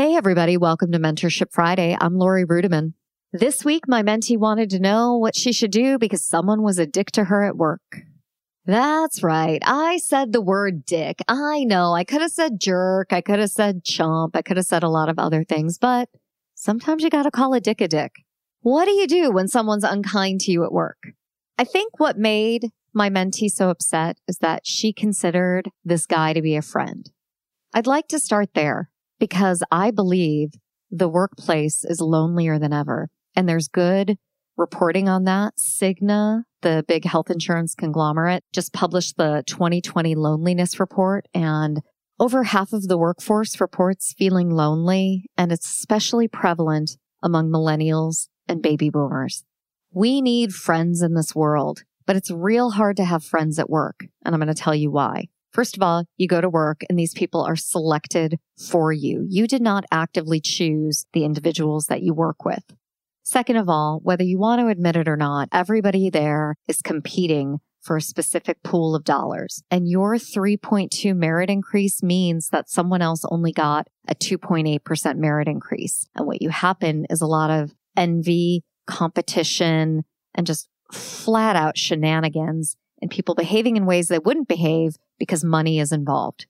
Hey, everybody. Welcome to Mentorship Friday. I'm Laurie Ruettimann. This week, my mentee wanted to know what she should do because someone was a dick to her at work. That's right. I said the word dick. I know I could have said jerk. I could have said chump. I could have said a lot of other things, but sometimes you got to call a dick a dick. What do you do when someone's unkind to you at work? I think what made my mentee so upset is that she considered this guy to be a friend. I'd like to start there because I believe the workplace is lonelier than ever. And there's good reporting on that. Cigna, the big health insurance conglomerate, just published the 2020 loneliness report and over half of the workforce reports feeling lonely and it's especially prevalent among millennials and baby boomers. We need friends in this world, but it's real hard to have friends at work. And I'm going to tell you why. First of all, you go to work and these people are selected for you. You did not actively choose the individuals that you work with. Second of all, whether you want to admit it or not, everybody there is competing for a specific pool of dollars. And your 3.2 merit increase means that someone else only got a 2.8% merit increase. And what you happen is a lot of envy, competition, and just flat out shenanigans and people behaving in ways they wouldn't behave because money is involved.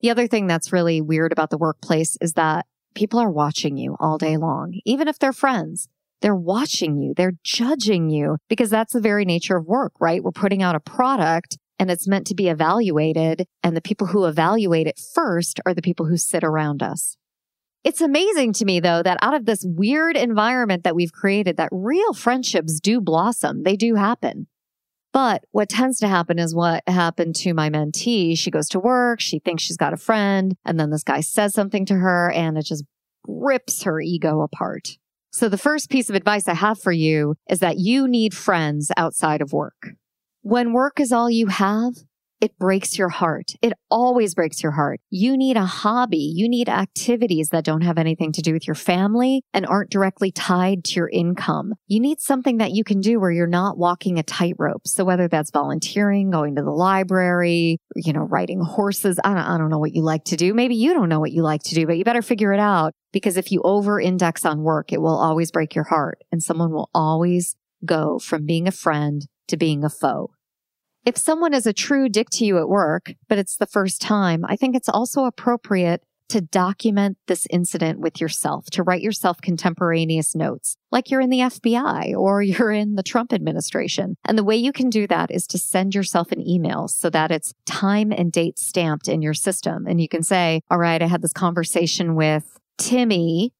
The other thing that's really weird about the workplace is that people are watching you all day long, even if they're friends. They're watching you. They're judging you because that's the very nature of work, right? We're putting out a product and it's meant to be evaluated. And the people who evaluate it first are the people who sit around us. It's amazing to me though that out of this weird environment that we've created, that real friendships do blossom. They do happen. But what tends to happen is what happened to my mentee. She goes to work. She thinks she's got a friend. And then this guy says something to her and it just rips her ego apart. So the first piece of advice I have for you is that you need friends outside of work. When work is all you have, it breaks your heart. It always breaks your heart. You need a hobby. You need activities that don't have anything to do with your family and aren't directly tied to your income. You need something that you can do where you're not walking a tightrope. So whether that's volunteering, going to the library, you know, riding horses, I don't, I don't know what you like to do. Maybe you don't know what you like to do, but you better figure it out because if you over index on work, it will always break your heart and someone will always go from being a friend to being a foe. If someone is a true dick to you at work, but it's the first time, I think it's also appropriate to document this incident with yourself, to write yourself contemporaneous notes, like you're in the FBI or you're in the Trump administration. And the way you can do that is to send yourself an email so that it's time and date stamped in your system. And you can say, all right, I had this conversation with Timmy.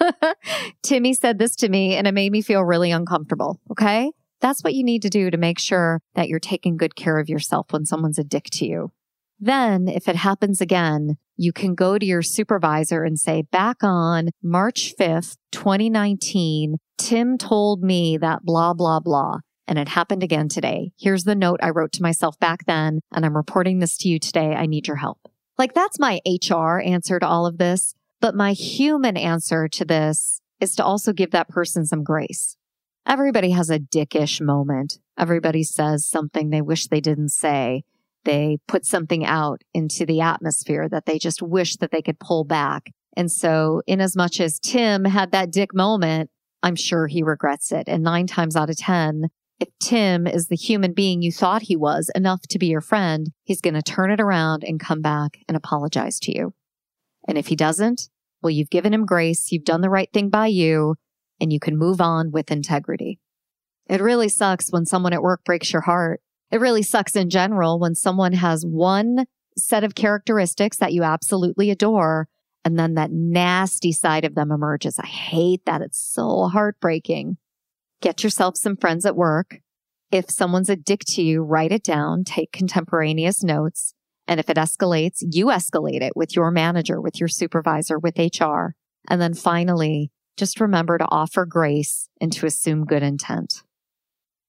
Timmy said this to me and it made me feel really uncomfortable. Okay. That's what you need to do to make sure that you're taking good care of yourself when someone's a dick to you. Then, if it happens again, you can go to your supervisor and say, back on March 5th, 2019, Tim told me that blah, blah, blah. And it happened again today. Here's the note I wrote to myself back then, and I'm reporting this to you today. I need your help. Like that's my HR answer to all of this. But my human answer to this is to also give that person some grace. Everybody has a dickish moment. Everybody says something they wish they didn't say. They put something out into the atmosphere that they just wish that they could pull back. And so in as much as Tim had that dick moment, I'm sure he regrets it. And nine times out of 10, if Tim is the human being you thought he was enough to be your friend, he's going to turn it around and come back and apologize to you. And if he doesn't, well, you've given him grace. You've done the right thing by you and you can move on with integrity. It really sucks when someone at work breaks your heart. It really sucks in general when someone has one set of characteristics that you absolutely adore and then that nasty side of them emerges. I hate that. It's so heartbreaking. Get yourself some friends at work. If someone's a dick to you, write it down, take contemporaneous notes. And if it escalates, you escalate it with your manager, with your supervisor, with HR. And then finally, just remember to offer grace and to assume good intent.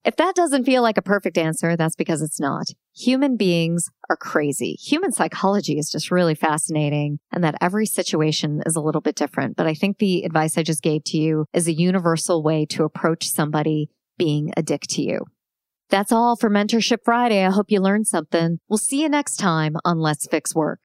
If that doesn't feel like a perfect answer, that's because it's not. Human beings are crazy. Human psychology is just really fascinating and that every situation is a little bit different. But I think the advice I just gave to you is a universal way to approach somebody being a dick to you. That's all for Mentorship Friday. I hope you learned something. We'll see you next time on Let's Fix Work.